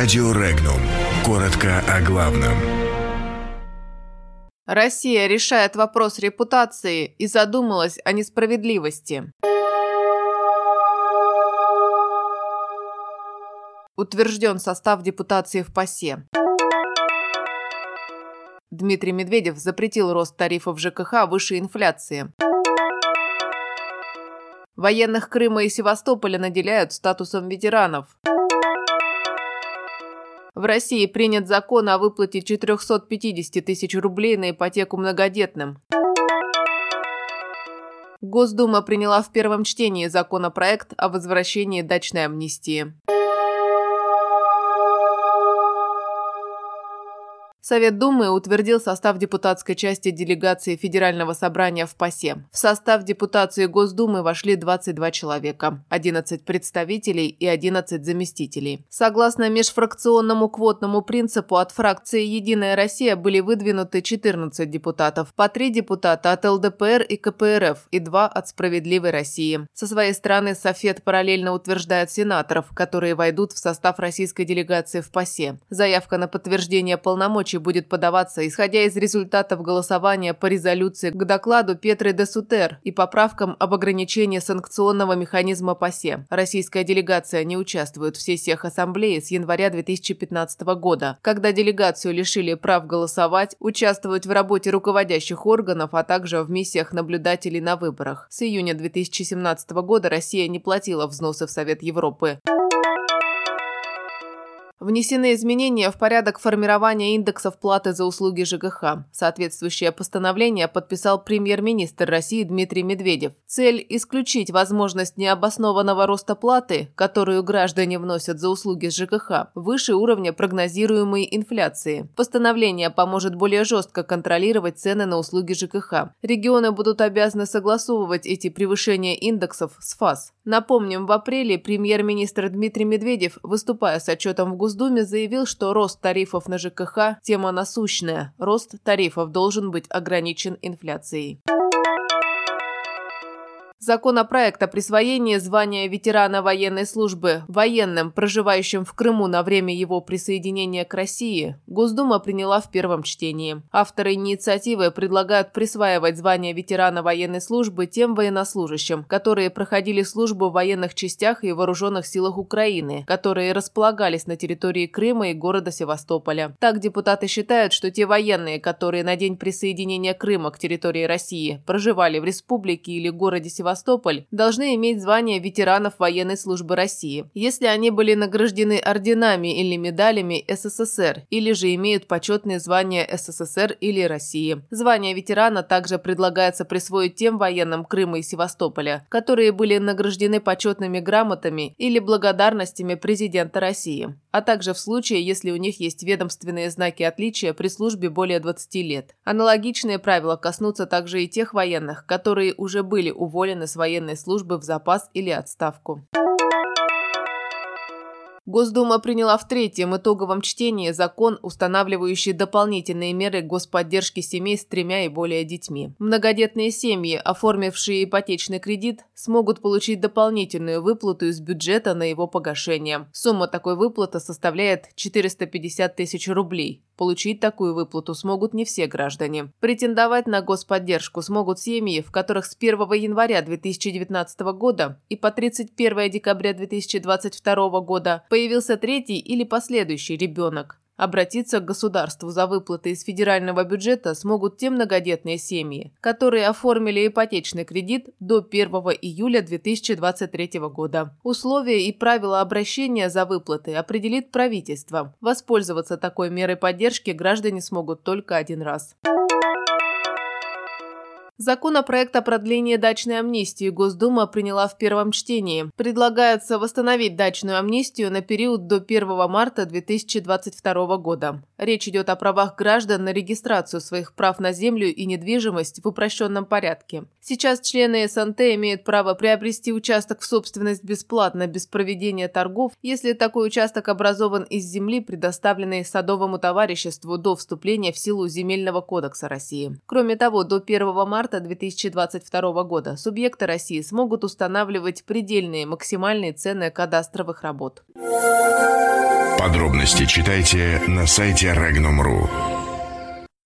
Радио Регнум. Коротко о главном. Россия решает вопрос репутации и задумалась о несправедливости. Утвержден состав депутации в ПАСЕ. Дмитрий Медведев запретил рост тарифов ЖКХ выше инфляции. Военных Крыма и Севастополя наделяют статусом ветеранов. В России принят закон о выплате 450 тысяч рублей на ипотеку многодетным. Госдума приняла в первом чтении законопроект о возвращении дачной амнистии. Совет Думы утвердил состав депутатской части делегации Федерального собрания в ПАСЕ. В состав депутации Госдумы вошли 22 человека, 11 представителей и 11 заместителей. Согласно межфракционному квотному принципу от фракции «Единая Россия» были выдвинуты 14 депутатов, по 3 депутата от ЛДПР и КПРФ и 2 от «Справедливой России». Со своей стороны Софет параллельно утверждает сенаторов, которые войдут в состав российской делегации в ПАСЕ. Заявка на подтверждение полномочий случае будет подаваться, исходя из результатов голосования по резолюции к докладу Петры де Сутер и поправкам об ограничении санкционного механизма ПАСЕ. Российская делегация не участвует в сессиях Ассамблеи с января 2015 года, когда делегацию лишили прав голосовать, участвовать в работе руководящих органов, а также в миссиях наблюдателей на выборах. С июня 2017 года Россия не платила взносы в Совет Европы. Внесены изменения в порядок формирования индексов платы за услуги ЖКХ. Соответствующее постановление подписал премьер-министр России Дмитрий Медведев. Цель – исключить возможность необоснованного роста платы, которую граждане вносят за услуги ЖКХ, выше уровня прогнозируемой инфляции. Постановление поможет более жестко контролировать цены на услуги ЖКХ. Регионы будут обязаны согласовывать эти превышения индексов с ФАС. Напомним, в апреле премьер-министр Дмитрий Медведев, выступая с отчетом в Госдуме, Госдуме заявил, что рост тарифов на ЖКХ – тема насущная. Рост тарифов должен быть ограничен инфляцией. Законопроект о присвоении звания ветерана военной службы военным, проживающим в Крыму на время его присоединения к России, Госдума приняла в первом чтении. Авторы инициативы предлагают присваивать звание ветерана военной службы тем военнослужащим, которые проходили службу в военных частях и вооруженных силах Украины, которые располагались на территории Крыма и города Севастополя. Так депутаты считают, что те военные, которые на день присоединения Крыма к территории России проживали в республике или городе Севастополь, Севастополь должны иметь звание ветеранов военной службы России, если они были награждены орденами или медалями СССР, или же имеют почетные звания СССР или России. Звание ветерана также предлагается присвоить тем военным Крыма и Севастополя, которые были награждены почетными грамотами или благодарностями президента России, а также в случае, если у них есть ведомственные знаки отличия при службе более 20 лет. Аналогичные правила коснутся также и тех военных, которые уже были уволены с военной службы в запас или отставку. Госдума приняла в третьем итоговом чтении закон, устанавливающий дополнительные меры господдержки семей с тремя и более детьми. Многодетные семьи, оформившие ипотечный кредит, смогут получить дополнительную выплату из бюджета на его погашение. Сумма такой выплаты составляет 450 тысяч рублей. Получить такую выплату смогут не все граждане. Претендовать на господдержку смогут семьи, в которых с 1 января 2019 года и по 31 декабря 2022 года появился третий или последующий ребенок. Обратиться к государству за выплаты из федерального бюджета смогут те многодетные семьи, которые оформили ипотечный кредит до 1 июля 2023 года. Условия и правила обращения за выплаты определит правительство. Воспользоваться такой мерой поддержки граждане смогут только один раз. Законопроект о продлении дачной амнистии Госдума приняла в первом чтении. Предлагается восстановить дачную амнистию на период до 1 марта 2022 года. Речь идет о правах граждан на регистрацию своих прав на землю и недвижимость в упрощенном порядке. Сейчас члены СНТ имеют право приобрести участок в собственность бесплатно, без проведения торгов, если такой участок образован из земли, предоставленной садовому товариществу до вступления в силу Земельного кодекса России. Кроме того, до 1 марта марта 2022 года субъекты России смогут устанавливать предельные максимальные цены кадастровых работ. Подробности читайте на сайте Regnum.ru.